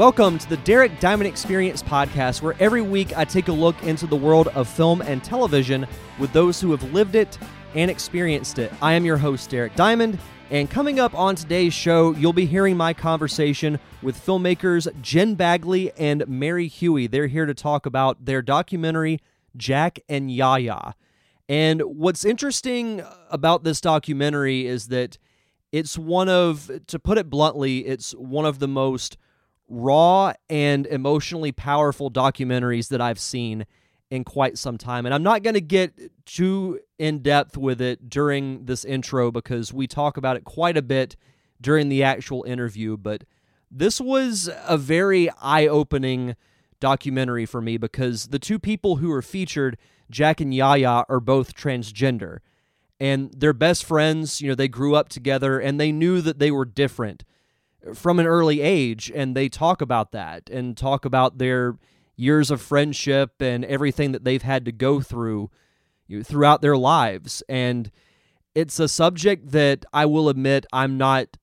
Welcome to the Derek Diamond Experience podcast, where every week I take a look into the world of film and television with those who have lived it and experienced it. I am your host, Derek Diamond, and coming up on today's show, you'll be hearing my conversation with filmmakers Jen Bagley and Mary Hewey. They're here to talk about their documentary, Jack and Yaya. And what's interesting about this documentary is that it's one of, to put it bluntly, it's one of the most raw and emotionally powerful documentaries that I've seen in quite some time. And I'm not going to get too in depth with it during this intro because we talk about it quite a bit during the actual interview. But this was a very eye opening documentary for me because the two people who are featured, Jack and Yaya, are both transgender. And they're best friends. You know, they grew up together and they knew that they were different from an early age and they talk about that and talk about their years of friendship and everything that they've had to go through you know, throughout their lives and it's a subject that I will admit I'm not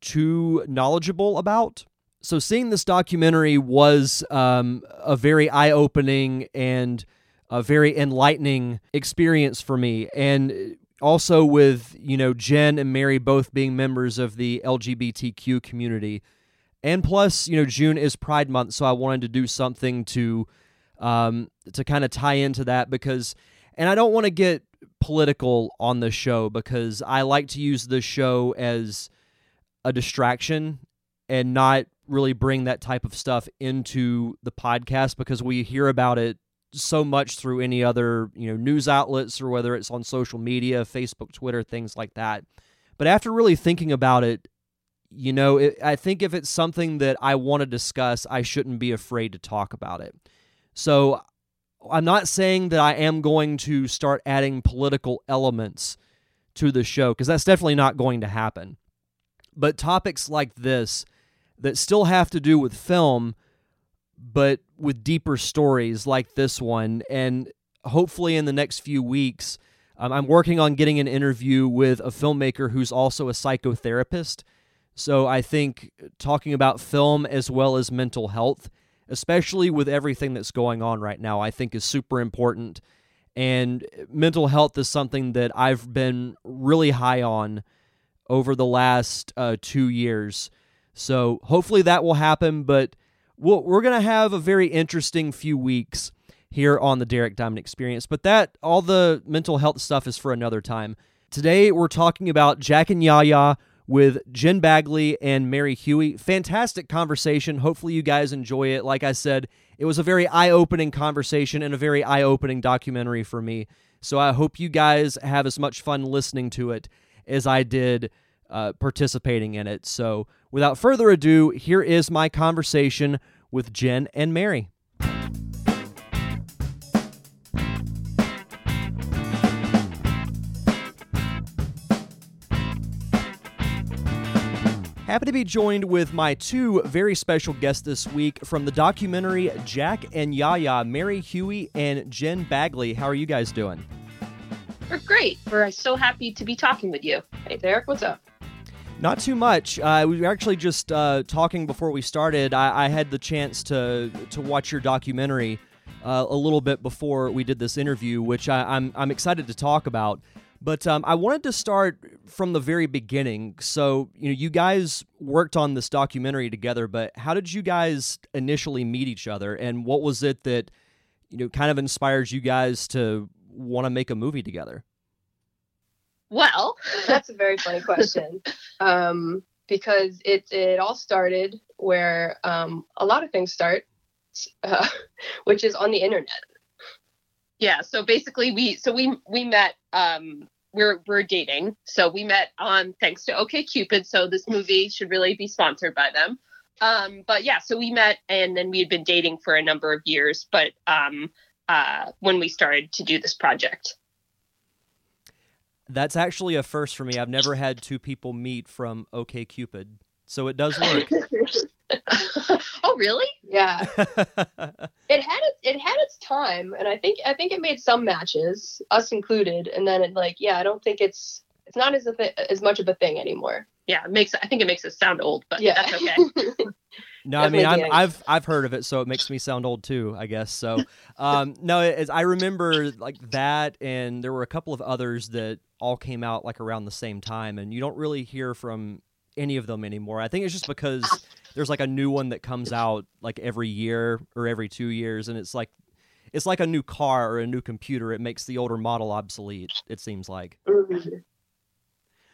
too knowledgeable about. So seeing this documentary was um, a very eye-opening and a very enlightening experience for me. And also with you know Jen and Mary both being members of the LGBTQ community, and plus you know June is Pride Month, so I wanted to do something to um, to kind of tie into that because, and I don't want to get political on the show because I like to use the show as a distraction and not really bring that type of stuff into the podcast because we hear about it so much through any other you know news outlets or whether it's on social media facebook twitter things like that. But after really thinking about it you know it, i think if it's something that i want to discuss i shouldn't be afraid to talk about it. So i'm not saying that i am going to start adding political elements to the show because that's definitely not going to happen. But topics like this that still have to do with film but with deeper stories like this one. And hopefully, in the next few weeks, um, I'm working on getting an interview with a filmmaker who's also a psychotherapist. So I think talking about film as well as mental health, especially with everything that's going on right now, I think is super important. And mental health is something that I've been really high on over the last uh, two years. So hopefully that will happen. But well, we're going to have a very interesting few weeks here on the Derek Diamond Experience, but that, all the mental health stuff is for another time. Today, we're talking about Jack and Yaya with Jen Bagley and Mary Hewey. Fantastic conversation. Hopefully, you guys enjoy it. Like I said, it was a very eye opening conversation and a very eye opening documentary for me. So I hope you guys have as much fun listening to it as I did uh, participating in it. So without further ado, here is my conversation with Jen and Mary. Happy to be joined with my two very special guests this week from the documentary Jack and Yaya, Mary Hewey and Jen Bagley. How are you guys doing? We're great. We're so happy to be talking with you. Hey, Derek, what's up? Not too much. Uh, we were actually just uh, talking before we started. I, I, had the chance to to watch your documentary uh, a little bit before we did this interview, which I, am I'm, I'm excited to talk about. But um, I wanted to start from the very beginning. So you know, you guys worked on this documentary together, but how did you guys initially meet each other, and what was it that you know kind of inspires you guys to want to make a movie together? Well, that's a very funny question. Um, because it it all started where um, a lot of things start, uh, which is on the internet. Yeah. So basically, we so we we met. Um, we're we're dating. So we met on thanks to OkCupid. So this movie should really be sponsored by them. Um, but yeah, so we met and then we had been dating for a number of years. But um, uh, when we started to do this project. That's actually a first for me. I've never had two people meet from OkCupid, so it does work. oh, really? Yeah. it had its, it had its time, and I think I think it made some matches, us included. And then it like, yeah, I don't think it's it's not as a th- as much of a thing anymore. Yeah, it makes I think it makes us sound old, but yeah. that's okay. No, I mean i have I've heard of it, so it makes me sound old too. I guess so. Um, no, it, I remember like that, and there were a couple of others that all came out like around the same time, and you don't really hear from any of them anymore. I think it's just because there's like a new one that comes out like every year or every two years, and it's like it's like a new car or a new computer. It makes the older model obsolete. It seems like.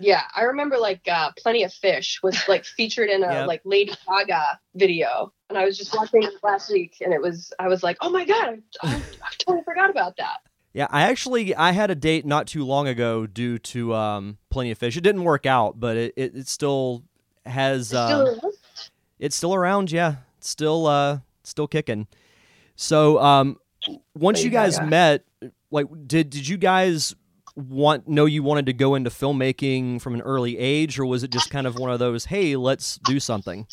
Yeah, I remember like uh, Plenty of Fish was like featured in a yep. like Lady Gaga video, and I was just watching it last week, and it was I was like, oh my god, I, I, I totally forgot about that. Yeah, I actually I had a date not too long ago due to um, Plenty of Fish. It didn't work out, but it, it, it still has. Uh, still it's still around. Yeah, it's still uh, still kicking. So um, once you guys met, like, did did you guys want know you wanted to go into filmmaking from an early age, or was it just kind of one of those, hey, let's do something?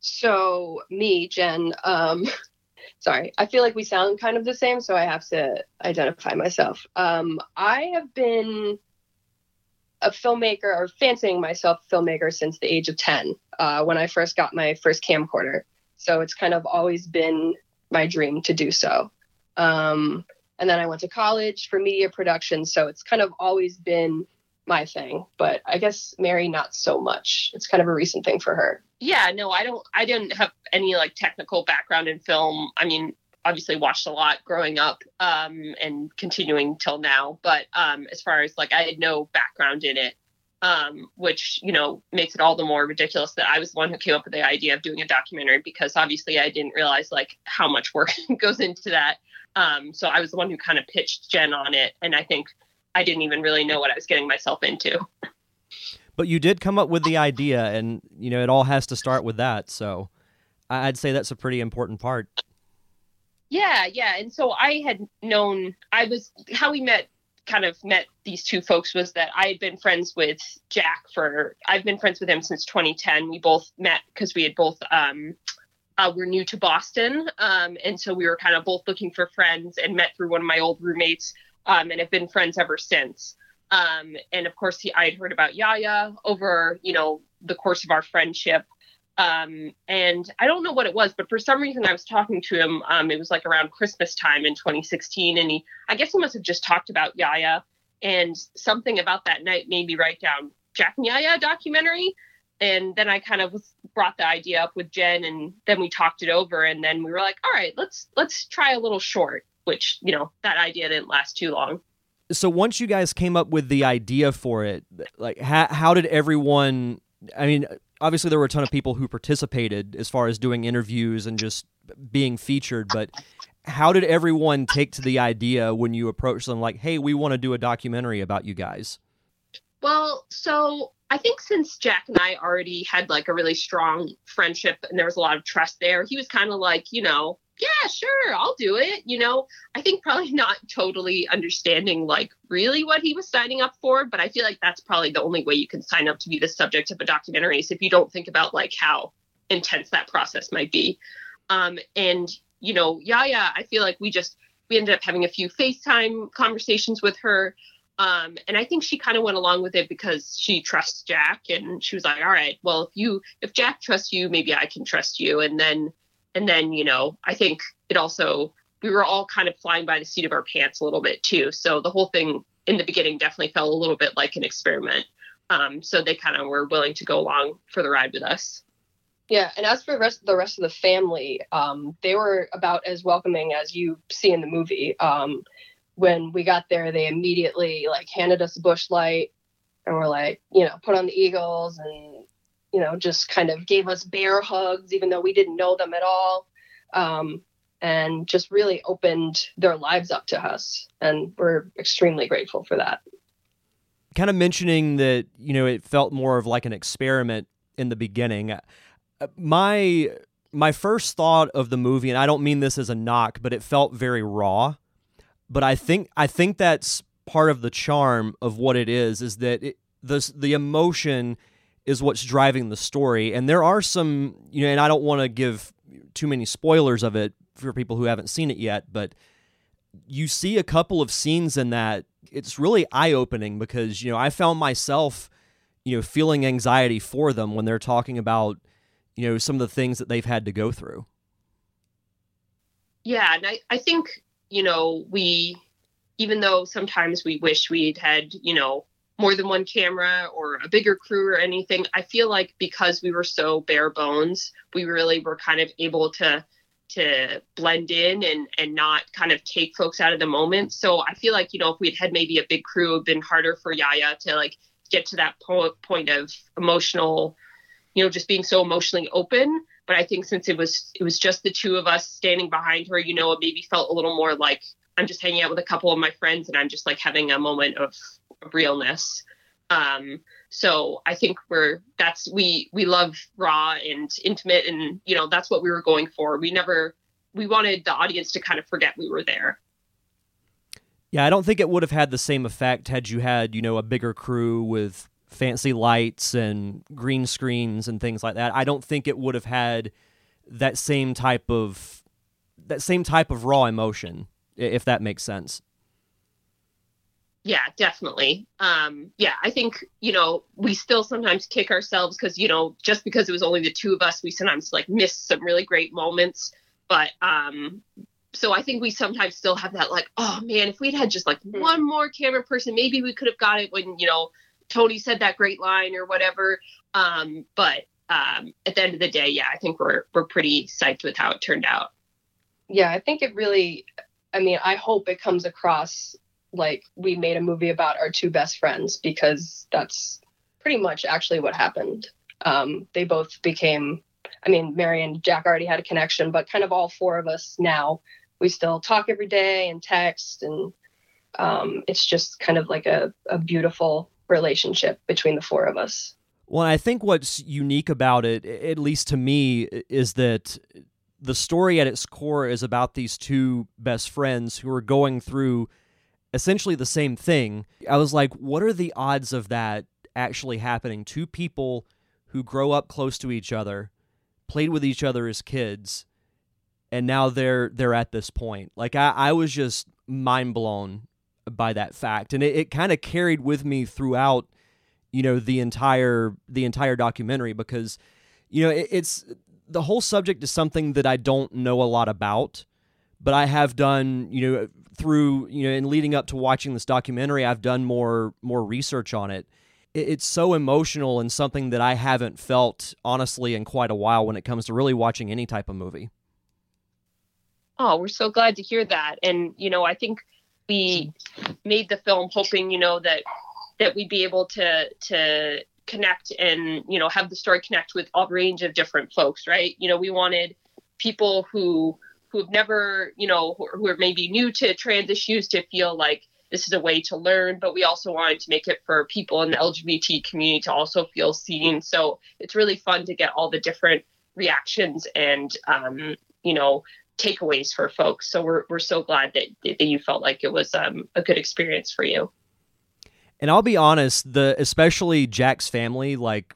So me, Jen, um, sorry, I feel like we sound kind of the same, so I have to identify myself. Um, I have been a filmmaker or fancying myself a filmmaker since the age of 10 uh, when I first got my first camcorder. So it's kind of always been my dream to do so. Um, and then I went to college for media production. So it's kind of always been my thing. But I guess Mary, not so much. It's kind of a recent thing for her. Yeah, no, I don't, I didn't have any like technical background in film. I mean, obviously watched a lot growing up um, and continuing till now. But um, as far as like, I had no background in it um, which you know makes it all the more ridiculous that I was the one who came up with the idea of doing a documentary because obviously I didn't realize like how much work goes into that. Um, so I was the one who kind of pitched Jen on it, and I think I didn't even really know what I was getting myself into. But you did come up with the idea, and you know it all has to start with that. So I'd say that's a pretty important part. Yeah, yeah. And so I had known I was how we met kind of met these two folks was that I had been friends with Jack for I've been friends with him since 2010. We both met because we had both um, uh, we're new to Boston, um, and so we were kind of both looking for friends and met through one of my old roommates um, and have been friends ever since. Um, and of course, he, I had heard about Yaya over you know the course of our friendship. Um, and I don't know what it was, but for some reason I was talking to him. Um, it was like around Christmas time in 2016, and he, I guess he must have just talked about Yaya, and something about that night made me write down Jack and Yaya documentary. And then I kind of brought the idea up with Jen, and then we talked it over, and then we were like, all right, let's let's try a little short. Which you know that idea didn't last too long. So once you guys came up with the idea for it, like how how did everyone? I mean, obviously there were a ton of people who participated as far as doing interviews and just being featured but how did everyone take to the idea when you approached them like hey we want to do a documentary about you guys well so i think since jack and i already had like a really strong friendship and there was a lot of trust there he was kind of like you know yeah, sure, I'll do it. You know, I think probably not totally understanding like really what he was signing up for, but I feel like that's probably the only way you can sign up to be the subject of a documentary is if you don't think about like how intense that process might be. Um, and you know, Yaya, I feel like we just we ended up having a few FaceTime conversations with her. Um, and I think she kind of went along with it because she trusts Jack, and she was like, "All right, well, if you if Jack trusts you, maybe I can trust you." And then and then, you know, I think it also, we were all kind of flying by the seat of our pants a little bit too. So the whole thing in the beginning definitely felt a little bit like an experiment. Um, so they kind of were willing to go along for the ride with us. Yeah, and as for the rest, the rest of the family, um, they were about as welcoming as you see in the movie. Um, when we got there, they immediately like handed us a Busch Light, and we're like, you know, put on the Eagles and you know, just kind of gave us bear hugs, even though we didn't know them at all. Um, and just really opened their lives up to us. And we're extremely grateful for that. Kind of mentioning that, you know, it felt more of like an experiment in the beginning. Uh, my my first thought of the movie, and I don't mean this as a knock, but it felt very raw. But I think I think that's part of the charm of what it is, is that it, the the emotion is what's driving the story. And there are some, you know, and I don't want to give too many spoilers of it for people who haven't seen it yet, but you see a couple of scenes in that it's really eye opening because, you know, I found myself, you know, feeling anxiety for them when they're talking about, you know some of the things that they've had to go through. Yeah, and I, I think, you know, we even though sometimes we wish we'd had, you know, more than one camera or a bigger crew or anything, I feel like because we were so bare bones, we really were kind of able to to blend in and and not kind of take folks out of the moment. So I feel like, you know, if we'd had maybe a big crew, it'd been harder for Yaya to like get to that po- point of emotional, you know, just being so emotionally open. But I think since it was it was just the two of us standing behind her, you know, it maybe felt a little more like I'm just hanging out with a couple of my friends and I'm just like having a moment of, realness. Um, so I think we're that's we we love raw and intimate and you know that's what we were going for. We never we wanted the audience to kind of forget we were there. Yeah, I don't think it would have had the same effect had you had, you know, a bigger crew with fancy lights and green screens and things like that. I don't think it would have had that same type of that same type of raw emotion if that makes sense. Yeah, definitely. Um, yeah, I think, you know, we still sometimes kick ourselves because, you know, just because it was only the two of us, we sometimes like miss some really great moments. But um, so I think we sometimes still have that like, oh man, if we'd had just like mm-hmm. one more camera person, maybe we could have got it when, you know, Tony said that great line or whatever. Um, but um, at the end of the day, yeah, I think we're we're pretty psyched with how it turned out. Yeah, I think it really I mean, I hope it comes across like we made a movie about our two best friends because that's pretty much actually what happened. Um, they both became, I mean, Mary and Jack already had a connection, but kind of all four of us now, we still talk every day and text. And um, it's just kind of like a, a beautiful relationship between the four of us. Well, I think what's unique about it, at least to me, is that the story at its core is about these two best friends who are going through essentially the same thing. I was like, what are the odds of that actually happening? Two people who grow up close to each other, played with each other as kids, and now they're they're at this point. Like I, I was just mind blown by that fact. And it, it kind of carried with me throughout, you know, the entire the entire documentary because you know, it, it's the whole subject is something that I don't know a lot about, but I have done, you know, through, you know, in leading up to watching this documentary, I've done more more research on it. It's so emotional and something that I haven't felt honestly in quite a while when it comes to really watching any type of movie. Oh, we're so glad to hear that. And, you know, I think we made the film hoping, you know, that that we'd be able to to connect and you know have the story connect with a range of different folks right? You know we wanted people who who have never you know who, who are maybe new to trans issues to feel like this is a way to learn but we also wanted to make it for people in the lgbt community to also feel seen. So it's really fun to get all the different reactions and um, you know takeaways for folks so we're, we're so glad that, that you felt like it was um, a good experience for you and I'll be honest, the especially Jack's family, like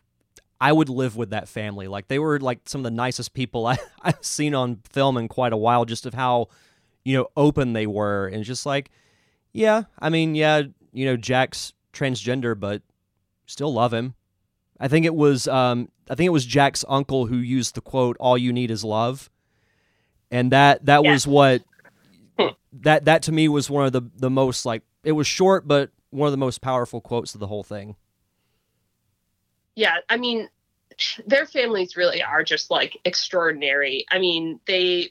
I would live with that family. Like they were like some of the nicest people I, I've seen on film in quite a while, just of how, you know, open they were. And just like, yeah, I mean, yeah, you know, Jack's transgender, but still love him. I think it was um I think it was Jack's uncle who used the quote, All you need is love. And that that yeah. was what hmm. that that to me was one of the the most like it was short but one of the most powerful quotes of the whole thing. Yeah, I mean, their families really are just like extraordinary. I mean, they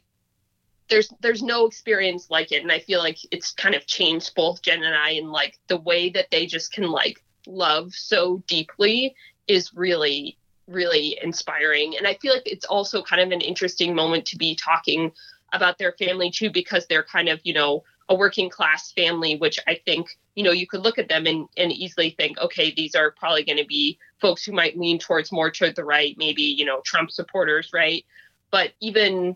there's there's no experience like it, and I feel like it's kind of changed both Jen and I, and like the way that they just can like love so deeply is really really inspiring and i feel like it's also kind of an interesting moment to be talking about their family too because they're kind of you know a working class family, which I think, you know, you could look at them and, and easily think, okay, these are probably going to be folks who might lean towards more toward the right, maybe, you know, Trump supporters, right? But even,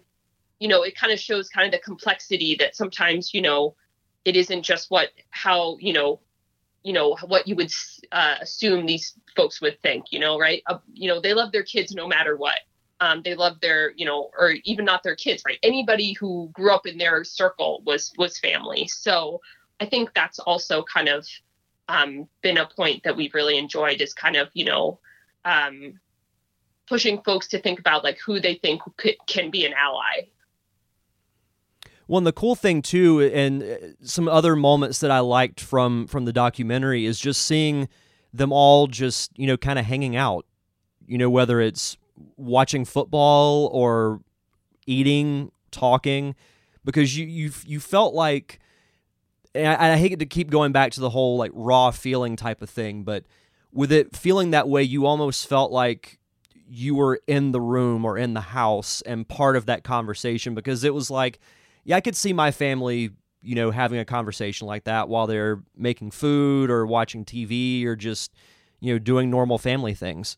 you know, it kind of shows kind of the complexity that sometimes, you know, it isn't just what, how, you know, you know what you would uh, assume these folks would think you know right? Uh, you know they love their kids no matter what. Um, they love their you know or even not their kids right? Anybody who grew up in their circle was was family. So i think that's also kind of um, been a point that we've really enjoyed is kind of you know um, pushing folks to think about like who they think can be an ally. Well, and the cool thing too, and uh, some other moments that I liked from from the documentary is just seeing them all just you know kind of hanging out. You know, whether it's watching football or eating, talking, because you you you felt like, and I, I hate to keep going back to the whole like raw feeling type of thing, but with it feeling that way, you almost felt like you were in the room or in the house and part of that conversation because it was like yeah, I could see my family, you know, having a conversation like that while they're making food or watching TV or just, you know, doing normal family things.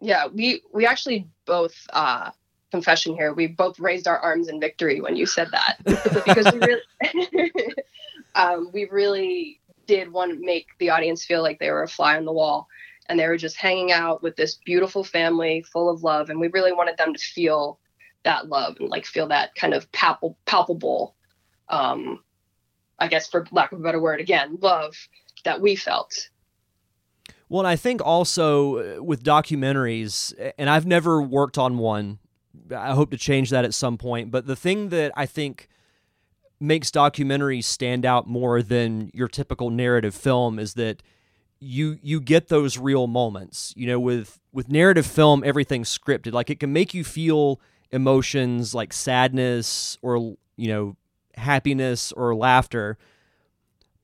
Yeah, we we actually both uh confession here. We both raised our arms in victory when you said that because we really um, we really did want to make the audience feel like they were a fly on the wall and they were just hanging out with this beautiful family full of love and we really wanted them to feel that love and like feel that kind of palpable, palpable um, I guess for lack of a better word, again, love that we felt. Well, and I think also uh, with documentaries, and I've never worked on one. I hope to change that at some point. But the thing that I think makes documentaries stand out more than your typical narrative film is that you you get those real moments. You know, with with narrative film, everything's scripted. Like it can make you feel emotions like sadness or you know happiness or laughter.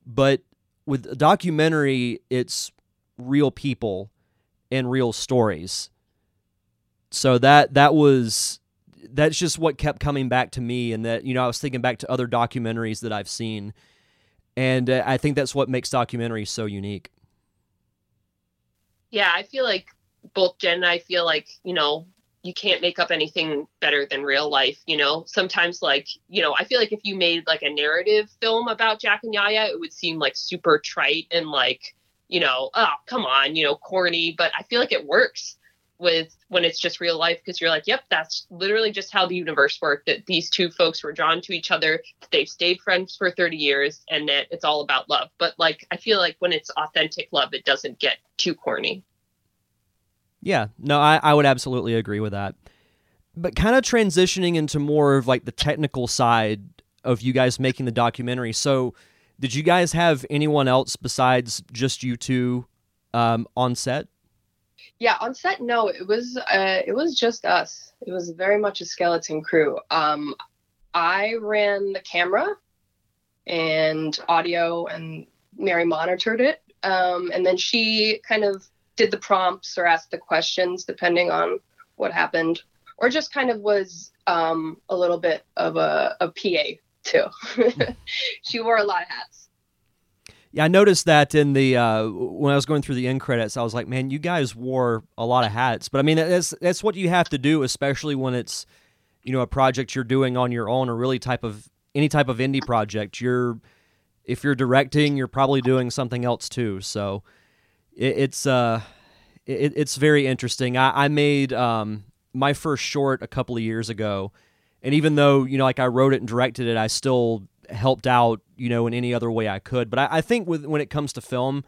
But with a documentary it's real people and real stories. So that that was that's just what kept coming back to me and that you know I was thinking back to other documentaries that I've seen. And uh, I think that's what makes documentaries so unique. Yeah I feel like both Jen and I feel like you know you can't make up anything better than real life you know? Sometimes like you know i feel like if you made like a narrative film about jack and yaya it would seem like super trite and like you know oh come on you know corny but i feel like it works with when it's just real life because you're like yep that's literally just how the universe worked that these two folks were drawn to each other they've stayed friends for 30 years and that it's all about love. But like i feel like when it's authentic love it doesn't get too corny yeah, no, I, I would absolutely agree with that. But kind of transitioning into more of like the technical side of you guys making the documentary. So, did you guys have anyone else besides just you two um, on set? Yeah, on set, no. It was uh, it was just us. It was very much a skeleton crew. Um, I ran the camera and audio, and Mary monitored it. Um, and then she kind of did the prompts or asked the questions depending on what happened, or just kind of was um, a little bit of a, a PA too. she wore a lot of hats. Yeah, I noticed that in the uh, when I was going through the end credits, I was like, "Man, you guys wore a lot of hats." But I mean, that's that's what you have to do, especially when it's you know a project you're doing on your own, or really type of any type of indie project. You're if you're directing, you're probably doing something else too. So it, it's uh, it, it's very interesting. I, I made um, my first short a couple of years ago, and even though you know, like I wrote it and directed it, I still helped out, you know, in any other way I could. But I, I think with when it comes to film,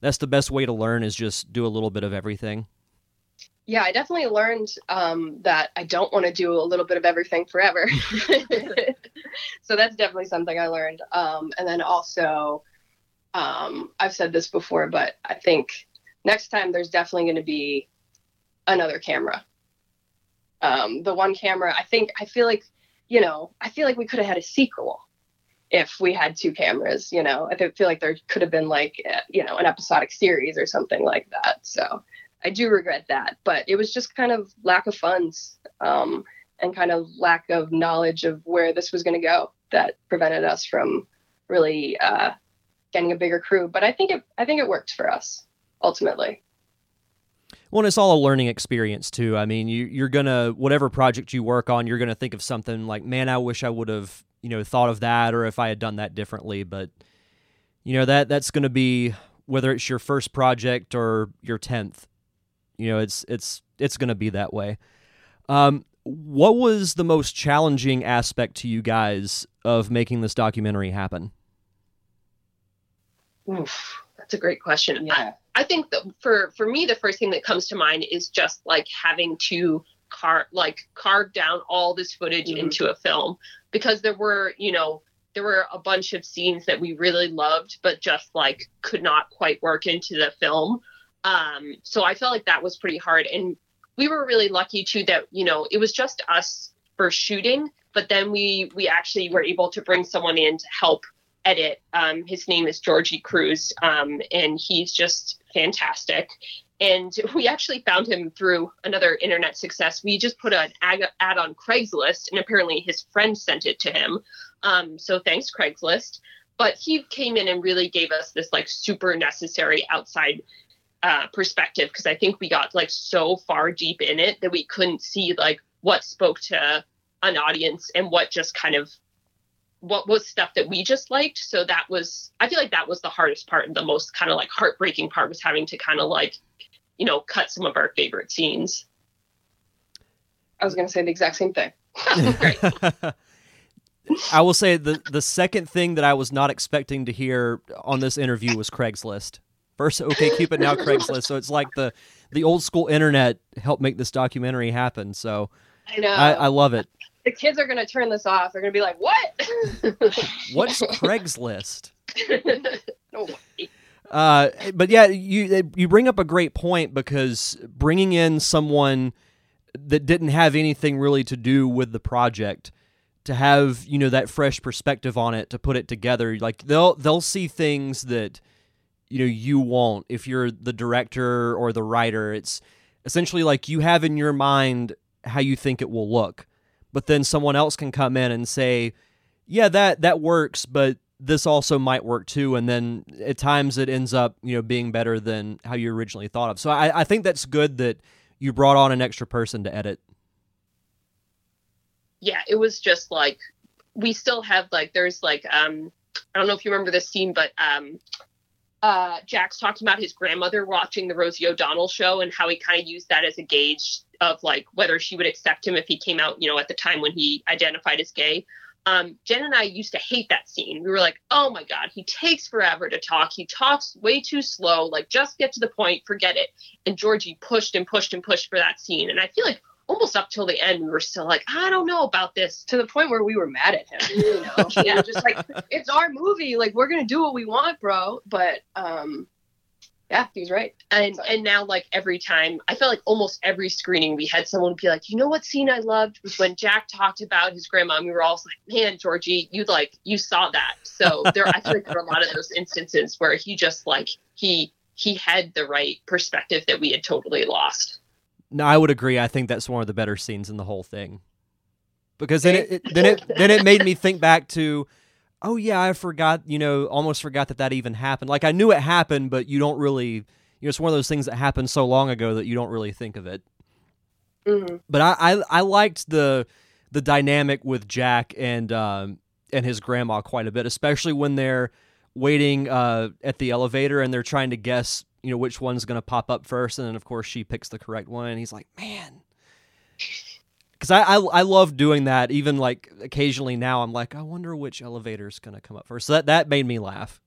that's the best way to learn is just do a little bit of everything. Yeah, I definitely learned um, that I don't want to do a little bit of everything forever. so that's definitely something I learned. Um, and then also, um, I've said this before, but I think next time there's definitely going to be another camera. Um, the one camera, I think, I feel like, you know, I feel like we could have had a sequel if we had two cameras. You know, I feel like there could have been like, uh, you know, an episodic series or something like that. So I do regret that, but it was just kind of lack of funds um, and kind of lack of knowledge of where this was going to go that prevented us from really uh, getting a bigger crew. But I think it I think it worked for us ultimately. Well, and it's all a learning experience too. I mean, you you're gonna whatever project you work on, you're gonna think of something like, man, I wish I would have you know thought of that, or if I had done that differently. But you know that that's gonna be whether it's your first project or your tenth. You know, it's it's it's gonna be that way. Um, what was the most challenging aspect to you guys of making this documentary happen? Oof, That's a great question. Yeah. I, I think that for for me, the first thing that comes to mind is just like having to car like carve down all this footage Mhm. into a film because there were you know there were a bunch of scenes that we really loved but just like could not quite work into the film um so i felt like that was pretty hard and we were really lucky too that you know it was just us for shooting but then we we actually were able to bring someone in to help edit um his name is georgie cruz um and he's just fantastic and we actually found him through another internet success. We just put an ad, ad on Craigslist, and apparently his friend sent it to him. Um, so thanks, Craigslist. But he came in and really gave us this like super necessary outside uh, perspective because I think we got like so far deep in it that we couldn't see like what spoke to an audience and what just kind of what was stuff that we just liked. So that was I feel like that was the hardest part and the most kind of like heartbreaking part was having to kind of like you know, cut some of our favorite scenes. I was going to say the exact same thing. Oh, I will say the the second thing that I was not expecting to hear on this interview was Craigslist. First, OkCupid, now Craigslist. So it's like the the old school internet helped make this documentary happen. So I know. I, I love it. The kids are going to turn this off. They're going to be like, what? What's Craigslist? no. Uh, but yeah, you you bring up a great point because bringing in someone that didn't have anything really to do with the project to have you know that fresh perspective on it to put it together like they'll they'll see things that you know you won't if you're the director or the writer it's essentially like you have in your mind how you think it will look but then someone else can come in and say yeah that that works but this also might work too. And then at times it ends up you know being better than how you originally thought of. So i, I think that's good that you brought on an extra person to edit. Yeah, it was just like we still have like there's like um I don't know if you remember this scene, but um uh Jack's talking about his grandmother watching the Rosie O'Donnell show and how he kind of used that as a gauge of like whether she would accept him if he came out, you know, at the time when he identified as gay. Um, Jen and I used to hate that scene. We were like, oh my God, he takes forever to talk. He talks way too slow. Like, just get to the point, forget it. And Georgie pushed and pushed and pushed for that scene. And I feel like almost up till the end, we were still like, I don't know about this. To the point where we were mad at him. You know? yeah, just like, it's our movie. Like, we're going to do what we want, bro. But, um, yeah, he was right. And and now like every time, I felt like almost every screening we had someone be like, you know what scene I loved was when Jack talked about his grandma. And we were all like, man, Georgie, you like you saw that. So there, I feel like there were a lot of those instances where he just like he he had the right perspective that we had totally lost. No, I would agree. I think that's one of the better scenes in the whole thing. Because then it, it then it then it made me think back to, oh yeah, I forgot. You know, almost forgot that that even happened. Like I knew it happened, but you don't really. You know, it's one of those things that happened so long ago that you don't really think of it. Mm-hmm. But I I, I liked the the dynamic with Jack and um, and his grandma quite a bit, especially when they're waiting uh, at the elevator and they're trying to guess you know which one's going to pop up first and then of course she picks the correct one and he's like man because I, I i love doing that even like occasionally now i'm like i wonder which elevator's going to come up first so that that made me laugh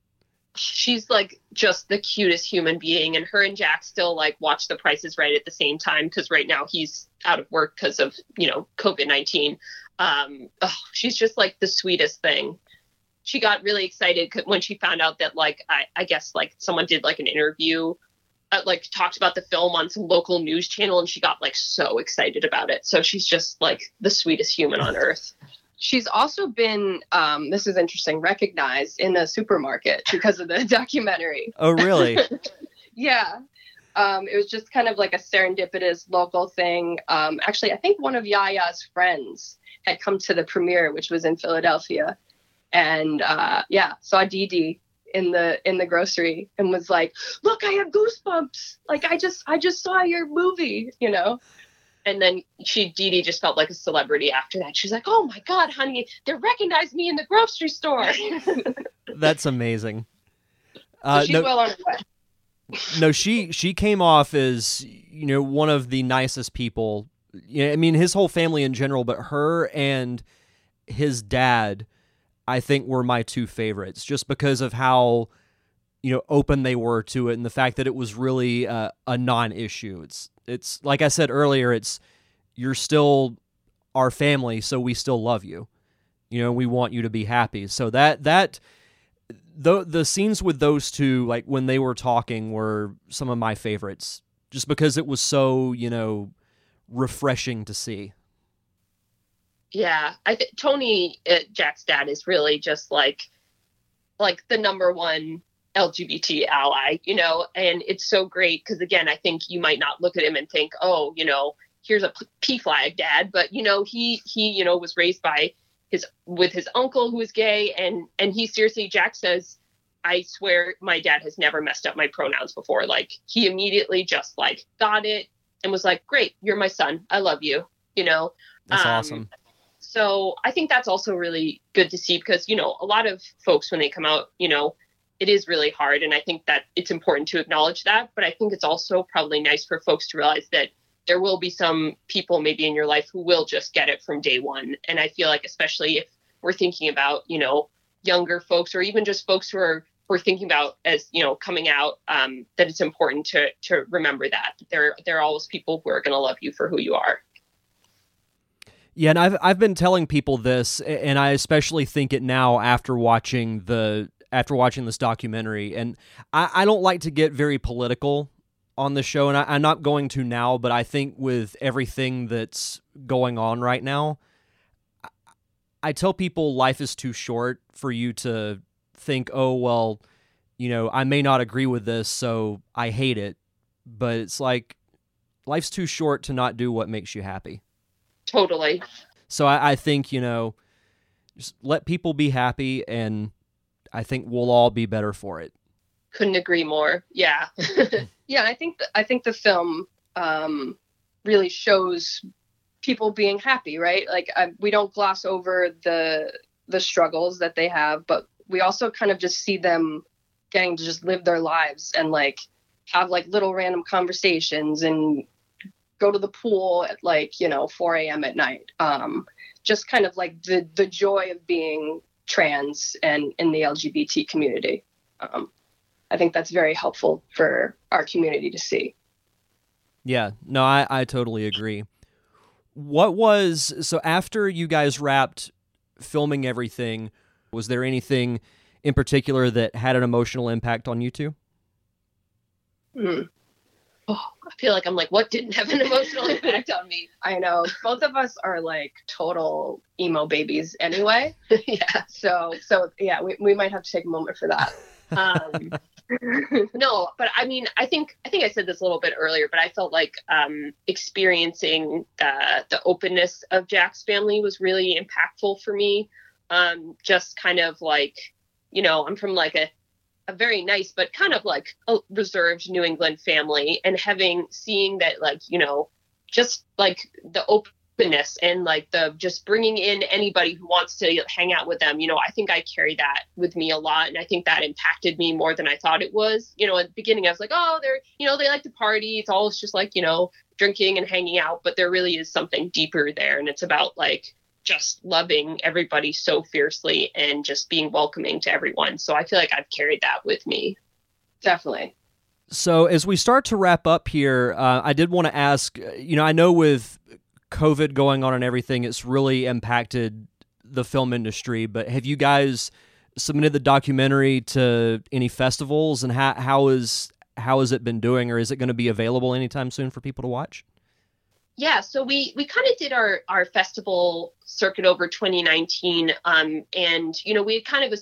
She's like just the cutest human being, and her and Jack still like watch The Price Is Right at the same time because right now he's out of work because of you know COVID nineteen. Um, oh, she's just like the sweetest thing. She got really excited when she found out that like I, I guess like someone did like an interview, uh, like talked about the film on some local news channel, and she got like so excited about it. So she's just like the sweetest human on earth. She's also been, um, this is interesting, recognized in a supermarket because of the documentary. oh really Yeah. Um, it was just kind of like a serendipitous local thing. Um, actually, I think one of Yaya's friends had come to the premiere, which was in Philadelphia, and uh, yeah, saw Dee Dee in the in the grocery and was like, "Look, I have goosebumps! Like I just I just saw your movie," you know. and then she Dee Dee just felt like a celebrity after that. She's like, "Oh my god, honey, they recognized me in the grocery store." that's amazing So uh, she's no, well on her way. no she she came off as you know one of the nicest people yeah i mean his whole family in general but her and his dad i think were my two favorites just because of how you know open they were to it and the fact that it was really uh, a non-issue. It's it's like i said earlier it's you're still our family so we still love you. You know we want you to be happy. So that that the the scenes with those two like when they were talking were some of my favorites just because it was so you know refreshing to see yeah i think tony uh, jack's dad is really just like like the number one lgbt ally you know and it's so great because again i think you might not look at him and think oh you know here's a PFLAG dad but you know he he you know was raised by his with his uncle who is gay and and he seriously jack says i swear my dad has never messed up my pronouns before like he immediately just like got it and was like great you're my son i love you you know? That's um, awesome so i think that's also really good to see because you know a lot of folks when they come out you know it is really hard and i think that it's important to acknowledge that but i think it's also probably nice for folks to realize that there will be some people maybe in your life who will just get it from day one. And I feel like, especially if we're thinking about, you know, younger folks or even just folks who are we're thinking about as you know coming out, um, that it's important to to remember that there there are always people who are going to love you for who you are. Yeah, and I've I've been telling people this, and I especially think it now after watching the after watching this documentary. And I, I don't like to get very political on the show, and I, am not going to now, but I think with everything that's going on right now, I, I tell people life is too short for you to think, oh, well, you know, I may not agree with this, so I hate it. But it's like life's too short to not do what makes you happy. Totally. So I, I think, you know, just let people be happy, and I think we'll all be better for it couldn't agree more. Yeah. yeah, I think I think the film um, really shows people being happy, right? Like I, we don't gloss over the the struggles that they have, but we also kind of just see them getting to just live their lives and like have like little random conversations and go to the pool at like you know 4 a.m. at night. Um, just kind of like the the joy of being trans and in the LGBT community. Um, I think that's very helpful for our community to see. Yeah, no, I, I totally agree. What was so after you guys wrapped filming everything, was there anything in particular that had an emotional impact on you two? Mm. Oh, I feel like I'm like, what didn't have an emotional impact on me? I know. Both of us are like total emo babies anyway. yeah. So so yeah, we, we might have to take a moment for that. Um, no, but I mean, I think I think I said this a little bit earlier, but I felt like um, experiencing the the openness of Jack's family was really impactful for me. Um, just kind of like, you know, I'm from like a a very nice but kind of like a reserved New England family, and having seeing that like you know, just like the openness and like the just bringing in anybody who wants to hang out with them. You know, I think I carry that with me a lot. And I think that impacted me more than I thought it was. You know, at the beginning, I was like, oh, they're, you know, they like to party. It's always just like, you know, drinking and hanging out. But there really is something deeper there. And it's about like, just loving everybody so fiercely and just being welcoming to everyone. So I feel like I've carried that with me. Definitely. So as we start to wrap up here, uh, I did want to ask. You know, I know with COVID going on and everything, it's really impacted the film industry. But have you guys submitted the documentary to any festivals, and how how is how has it been doing, or is it going to be available anytime soon for people to watch? Yeah, so we we kind of did our our festival circuit over 2019, um, and you know we had kind of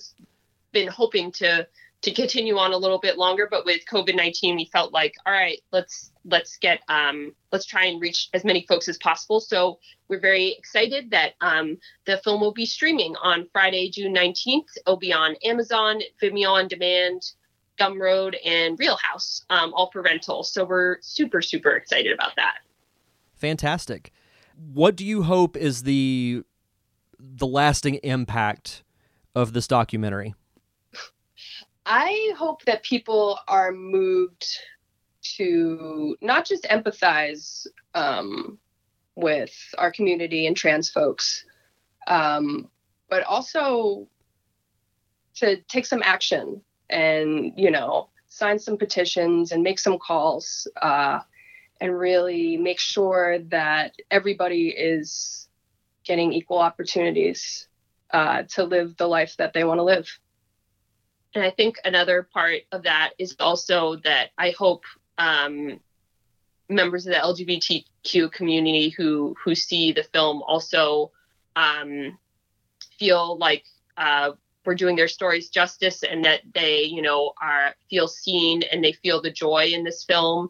been hoping to to continue on a little bit longer, but with COVID 19, we felt like, all right, let's let's get um, let's try and reach as many folks as possible. So we're very excited that um, the film will be streaming on Friday, June 19th. It'll be on Amazon, Vimeo on Demand, Gumroad, and Reelhouse, um, all for rental. So we're super super excited about that. Fantastic. What do you hope is the the lasting impact of this documentary? I hope that people are moved to not just empathize um, with our community and trans folks, um, but also to take some action and you know sign some petitions and make some calls uh, and really make sure that everybody is getting equal opportunities uh, to live the life that they want to live. And I think another part of that is also that I hope um, members of the LGBTQ community who who see the film also um, feel like uh, we're doing their stories justice and that they you know are feel seen and they feel the joy in this film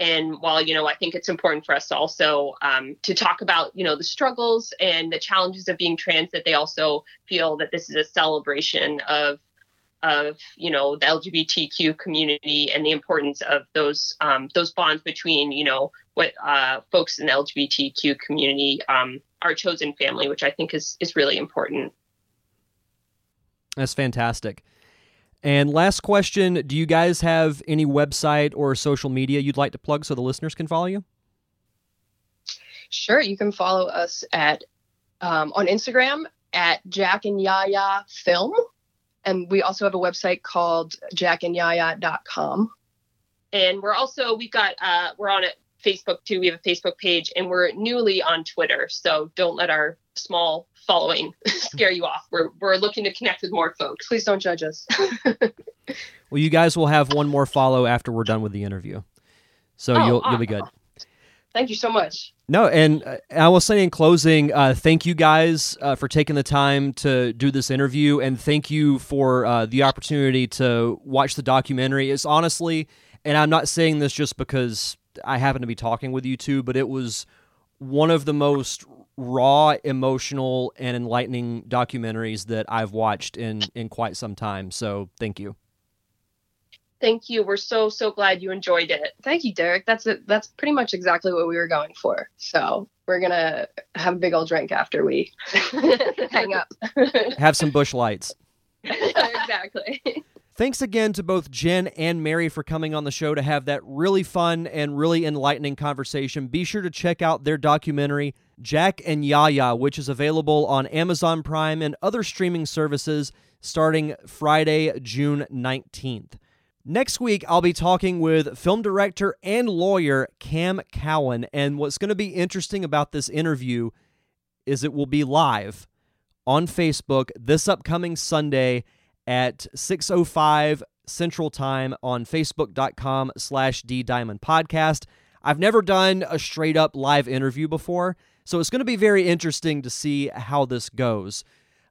and while you know i think it's important for us also um, to talk about you know the struggles and the challenges of being trans that they also feel that this is a celebration of of you know the lgbtq community and the importance of those um, those bonds between you know what uh, folks in the lgbtq community um, our chosen family which i think is is really important. That's fantastic and last question Do you guys have any website or social media you'd like to plug so the listeners can follow you? Sure. You can follow us at um, on Instagram at Jack and Yaya Film. And we also have a website called jackandyaya.com. And we're also, we've got, uh, we're on it Facebook too. We have a Facebook page and we're newly on Twitter. So don't let our small following scare you off. We're, we're looking to connect with more folks. Please don't judge us. well, you guys will have one more follow after we're done with the interview. So oh, you'll, you'll be good. Thank you so much. No, and uh, I will say in closing, uh, thank you guys uh, for taking the time to do this interview, and thank you for uh, the opportunity to watch the documentary. It's honestly, and I'm not saying this just because I happen to be talking with you two, but it was one of the most raw, emotional, and enlightening documentaries that I've watched in in quite some time. So thank you. Thank you. We're so so glad you enjoyed it. Thank you, Derek. That's it. That's pretty much exactly what we were going for. So we're gonna have a big old drink after we hang up. have some Busch Lights. exactly. Thanks again to both Jen and Mary for coming on the show to have that really fun and really enlightening conversation. Be sure to check out their documentary, Jack and Yaya, which is available on Amazon Prime and other streaming services starting Friday, June 19th. Next week, I'll be talking with film director and lawyer Cam Cowan. And what's going to be interesting about this interview is it will be live on Facebook this upcoming Sunday at 6.05 Central Time on Facebook.com slash D Diamond Podcast. I've never done a straight up live interview before, so it's going to be very interesting to see how this goes.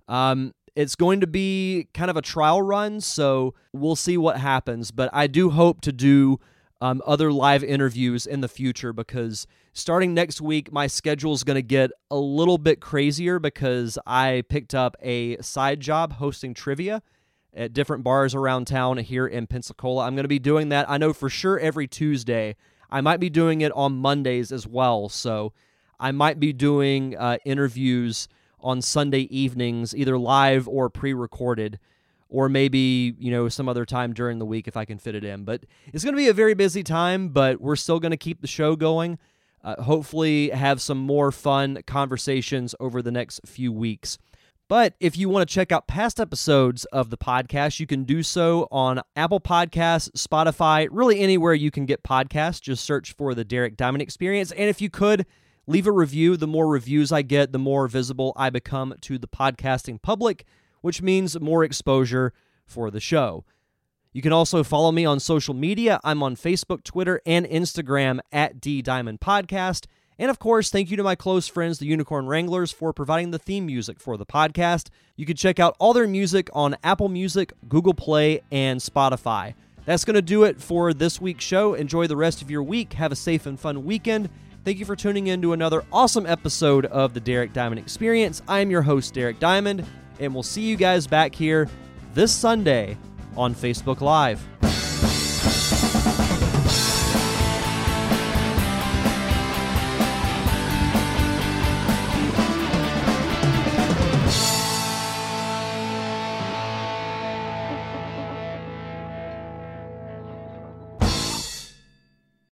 Um, it's going to be kind of a trial run, so we'll see what happens. But I do hope to do um, other live interviews in the future because starting next week, my schedule is going to get a little bit crazier because I picked up a side job hosting trivia at different bars around town here in Pensacola. I'm going to be doing that. I know for sure every Tuesday. I might be doing it on Mondays as well. So I might be doing uh, interviews on Sunday evenings, either live or pre recorded, or maybe, you know, some other time during the week if I can fit it in. But it's going to be a very busy time, but we're still going to keep the show going. Uh, hopefully, have some more fun conversations over the next few weeks. But if you want to check out past episodes of the podcast, you can do so on Apple Podcasts, Spotify, really anywhere you can get podcasts. Just search for the Derek Diamond Experience. And if you could, leave a review. The more reviews I get, the more visible I become to the podcasting public, which means more exposure for the show. You can also follow me on social media. I'm on Facebook, Twitter, and Instagram at D Diamond Podcast. And of course, thank you to my close friends, the Unicorn Wranglers, for providing the theme music for the podcast. You can check out all their music on Apple Music, Google Play, and Spotify. That's going to do it for this week's show. Enjoy the rest of your week. Have a safe and fun weekend. Thank you for tuning in to another awesome episode of the Derek Diamond Experience. I am your host, Derek Diamond, and we'll see you guys back here this Sunday on Facebook Live.